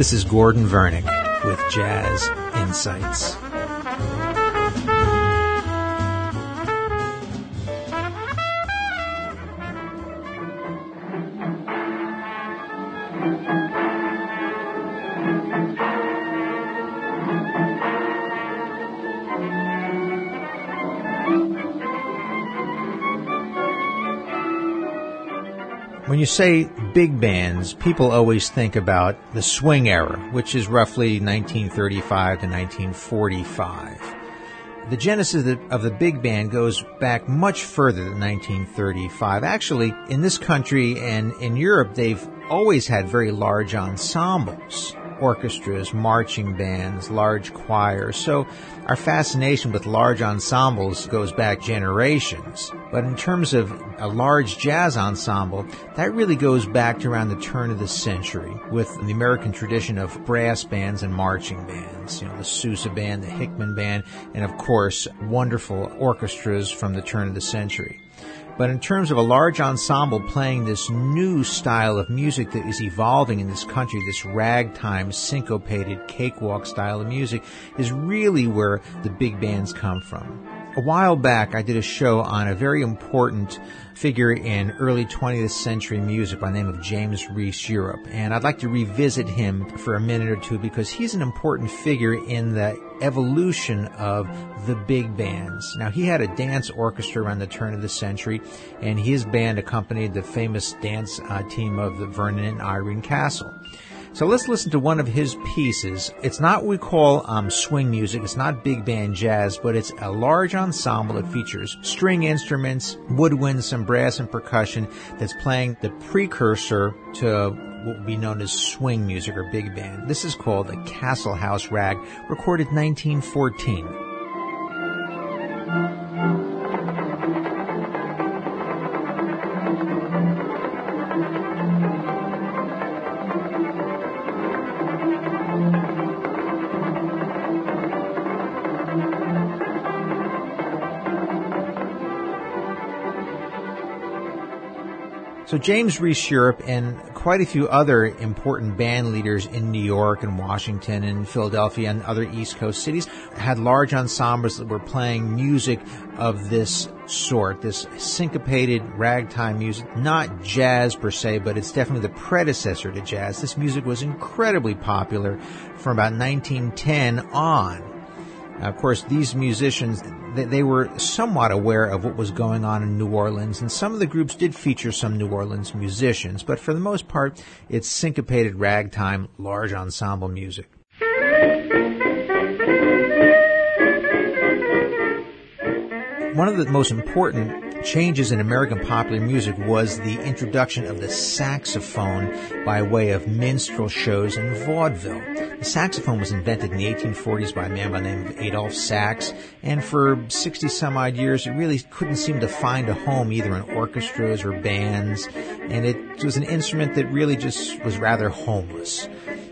This is Gordon Vernick with Jazz Insights. When you say big bands, people always think about the swing era, which is roughly 1935 to 1945. The genesis of the, big band goes back much further than 1935. Actually, in this country and in Europe, they've always had very large ensembles orchestras, marching bands, large choirs. So our fascination with large ensembles goes back generations. But in terms of a large jazz ensemble, that really goes back to around the turn of the century with the American tradition of brass bands and marching bands. You know, the Sousa band, the Hickman band, and of course, wonderful orchestras from the turn of the century. But in terms of a large ensemble playing this new style of music that is evolving in this country, this ragtime, syncopated, cakewalk style of music, is really where the big bands come from. A while back, I did a show on a very important figure in early 20th century music by the name of James Reese Europe. And I'd like to revisit him for a minute or two because he's an important figure in the evolution of the big bands. Now, he had a dance orchestra around the turn of the century, and his band accompanied the famous dance uh, team of the Vernon and Irene Castle. So let's listen to one of his pieces. It's not what we call um, swing music. It's not big band jazz, but it's a large ensemble that features string instruments, woodwinds, some brass and percussion that's playing the precursor to what would be known as swing music or big band. This is called the Castle House Rag, recorded 1914. So James Reese Europe and quite a few other important band leaders in New York and Washington and Philadelphia and other East Coast cities had large ensembles that were playing music of this sort, this syncopated ragtime music, not jazz per se, but it's definitely the predecessor to jazz. This music was incredibly popular from about 1910 on. Of course, these musicians, they were somewhat aware of what was going on in New Orleans, and some of the groups did feature some New Orleans musicians, but for the most part, it's syncopated ragtime, large ensemble music. One of the most important changes in American popular music was the introduction of the saxophone by way of minstrel shows and vaudeville. The saxophone was invented in the 1840s by a man by the name of Adolph Sax, and for 60 some odd years it really couldn't seem to find a home either in orchestras or bands, and it was an instrument that really just was rather homeless.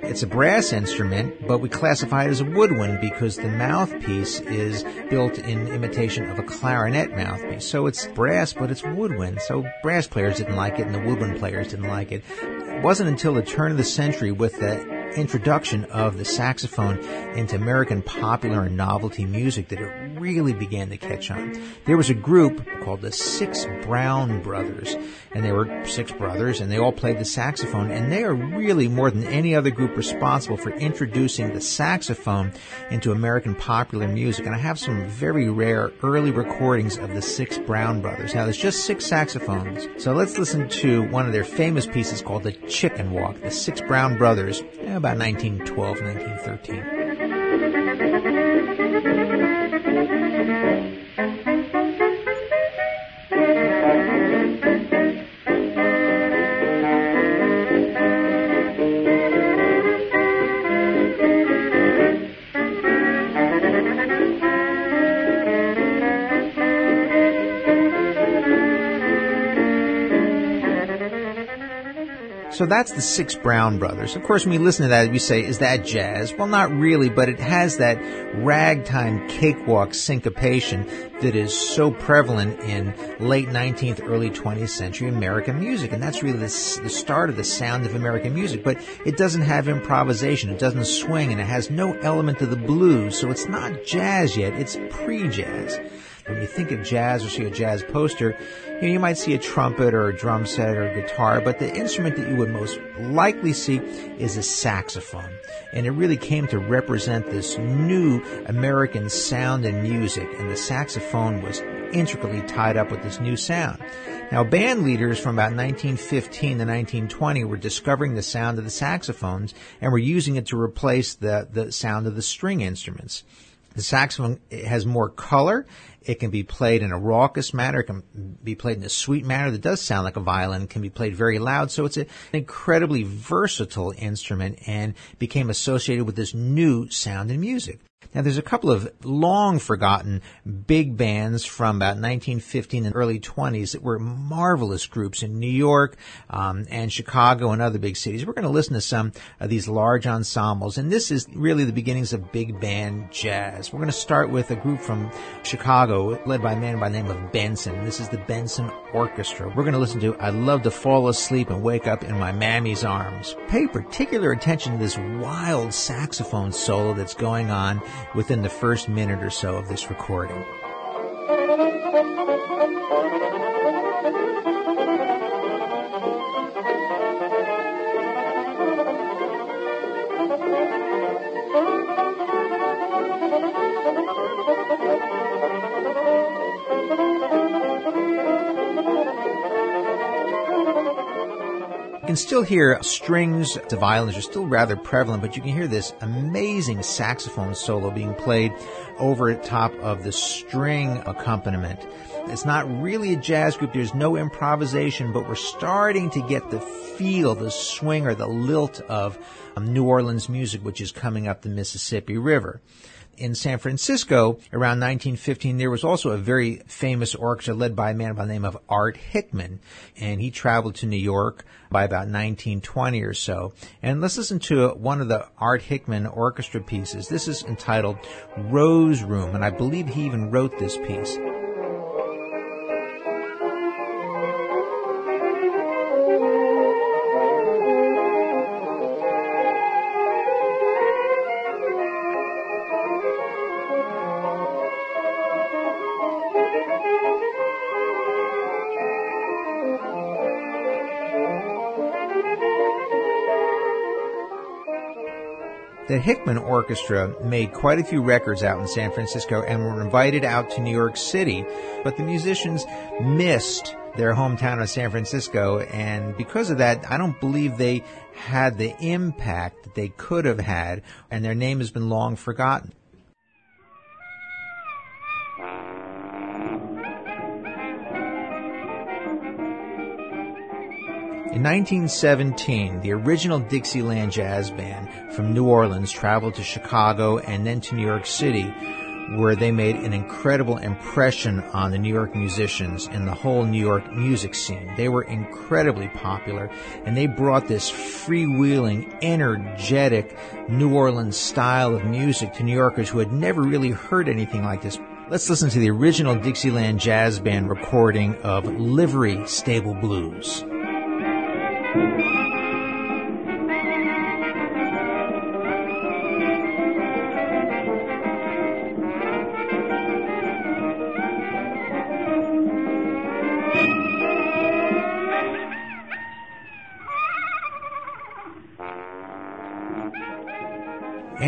It's a brass instrument, but we classify it as a woodwind because the mouthpiece is built in imitation of a clarinet mouthpiece. So it's brass, but it's woodwind. So brass players didn't like it and the woodwind players didn't like it. It wasn't until the turn of the century with the introduction of the saxophone into American popular and novelty music that it really began to catch on. There was a group called the Six Brown Brothers, and they were six brothers, and they all played the saxophone, and they are really more than any other group responsible for introducing the saxophone into American popular music. And I have some very rare early recordings of the Six Brown Brothers. Now, there's just six saxophones, so let's listen to one of their famous pieces called the Chicken Walk. The Six Brown Brothers, about 1912, 1913. So that's the Six Brown Brothers. Of course, when we listen to that, we say, is that jazz? Well, not really, but it has that ragtime cakewalk syncopation that is so prevalent in late 19th, early 20th century American music. And that's really the, the start of the sound of American music. But it doesn't have improvisation. It doesn't swing and it has no element of the blues. So it's not jazz yet. It's pre-jazz. When you think of jazz or see a jazz poster, you, know, you might see a trumpet or a drum set or a guitar, but the instrument that you would most likely see is a saxophone. And it really came to represent this new American sound and music, and the saxophone was intricately tied up with this new sound. Now, band leaders from about 1915 to 1920 were discovering the sound of the saxophones and were using it to replace the, the sound of the string instruments. The saxophone has more color it can be played in a raucous manner. It can be played in a sweet manner that does sound like a violin. It can be played very loud. So it's an incredibly versatile instrument and became associated with this new sound in music. Now, there's a couple of long forgotten big bands from about 1915 and early 20s that were marvelous groups in New York um, and Chicago and other big cities. We're going to listen to some of these large ensembles, and this is really the beginnings of big band jazz. We're going to start with a group from Chicago led by a man by the name of Benson. This is the Benson Orchestra. We're going to listen to I'd Love to Fall Asleep and Wake Up in My Mammy's Arms. Pay particular attention to this wild saxophone solo that's going on within the first minute or so of this recording. Can still hear strings, the violins are still rather prevalent, but you can hear this amazing saxophone solo being played over top of the string accompaniment. It's not really a jazz group. There's no improvisation, but we're starting to get the feel, the swing or the lilt of um, New Orleans music, which is coming up the Mississippi River in San Francisco around 1915, there was also a very famous orchestra led by a man by the name of Art Hickman. And he traveled to New York by about 1920 or so. And let's listen to one of the Art Hickman orchestra pieces. This is entitled Rose Room. And I believe he even wrote this piece. The Hickman Orchestra made quite a few records out in San Francisco and were invited out to New York City, but the musicians missed their hometown of San Francisco, and because of that, I don't believe they had the impact that they could have had, and their name has been long forgotten. In 1917, the original Dixieland Jazz Band from New Orleans traveled to Chicago and then to New York City, where they made an incredible impression on the New York musicians and the whole New York music scene. They were incredibly popular, and they brought this freewheeling, energetic New Orleans style of music to New Yorkers who had never really heard anything like this. Let's listen to the original Dixieland Jazz Band recording of Livery Stable Blues.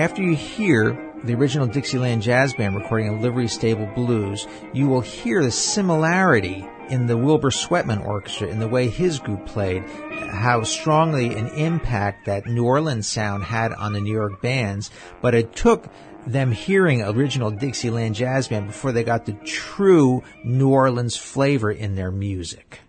After you hear the original Dixieland Jazz Band recording of Livery Stable Blues, you will hear the similarity in the Wilbur Sweatman Orchestra, in the way his group played, how strongly an impact that New Orleans sound had on the New York bands, but it took them hearing original Dixieland Jazz Band before they got the true New Orleans flavor in their music.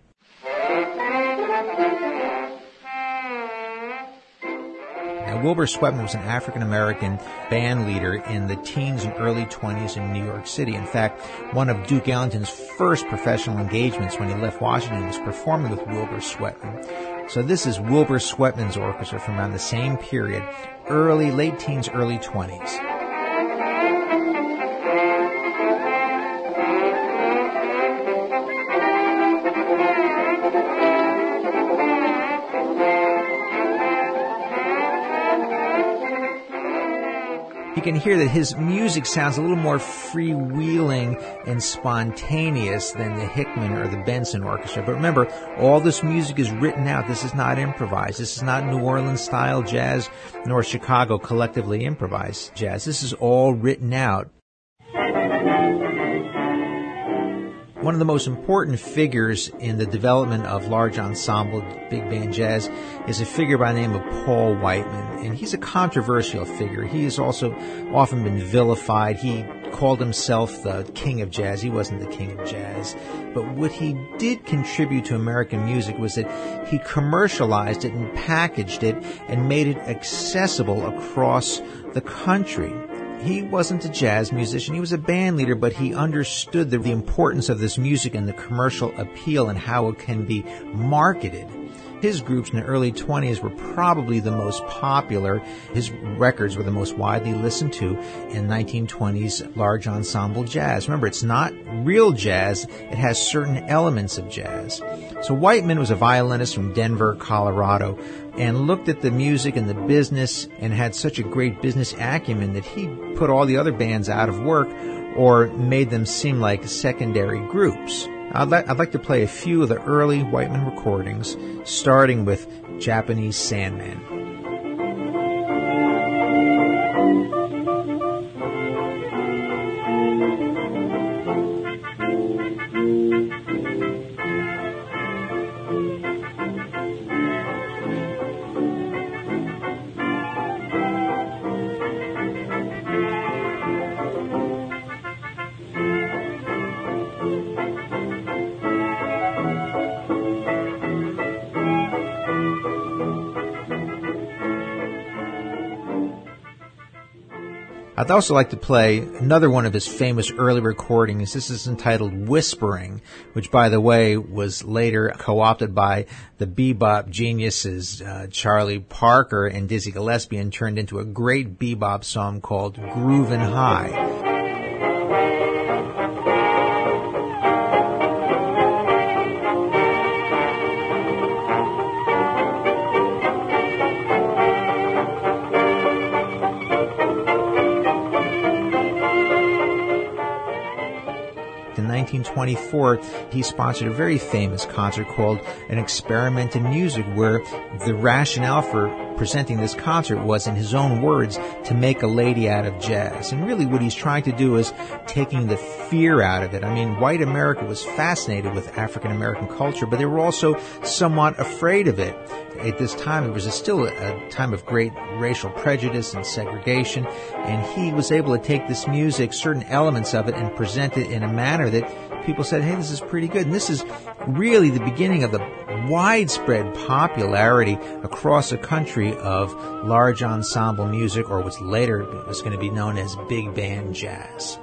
Wilbur Sweatman was an African American band leader in the teens and early 20s in New York City. In fact, one of Duke Ellington's first professional engagements when he left Washington was performing with Wilbur Sweatman. So this is Wilbur Sweatman's orchestra from around the same period, early, late teens, early 20s. You can hear that his music sounds a little more freewheeling and spontaneous than the Hickman or the Benson Orchestra. But remember, all this music is written out. This is not improvised. This is not New Orleans style jazz nor Chicago collectively improvised jazz. This is all written out One of the most important figures in the development of large ensemble big band jazz is a figure by the name of Paul Whiteman, and he's a controversial figure. He has also often been vilified. He called himself the king of jazz. He wasn't the king of jazz. But what he did contribute to American music was that he commercialized it and packaged it and made it accessible across the country he wasn't a jazz musician. He was a band leader, but he understood the, the, importance of this music and the commercial appeal and how it can be marketed. His groups in the early 20s were probably the most popular. His records were the most widely listened to in 1920s large ensemble jazz. Remember, it's not real jazz. It has certain elements of jazz. So Whiteman was a violinist from Denver, Colorado, and looked at the music and the business and had such a great business acumen that he put all the other bands out of work or made them seem like secondary groups. I'd, li- I'd like to play a few of the early Whiteman recordings, starting with Japanese Sandman. I'd also like to play another one of his famous early recordings. This is entitled Whispering, which by the way was later co-opted by the bebop geniuses uh, Charlie Parker and Dizzy Gillespie and turned into a great bebop song called Groovin' High. 1924, he sponsored a very famous concert called An Experiment in Music, where the rationale for presenting this concert was, in his own words, to make a lady out of jazz. And really what he's trying to do is taking the fear out of it. I mean, white America was fascinated with African American culture, but they were also somewhat afraid of it. At this time, it was a, still a, a time of great racial prejudice and segregation, and he was able to take this music, certain elements of it, and present it in a manner that people said, hey, this is pretty good. And this is really the beginning of the widespread popularity across the country of large ensemble music, or what's later was going to be known as big band jazz.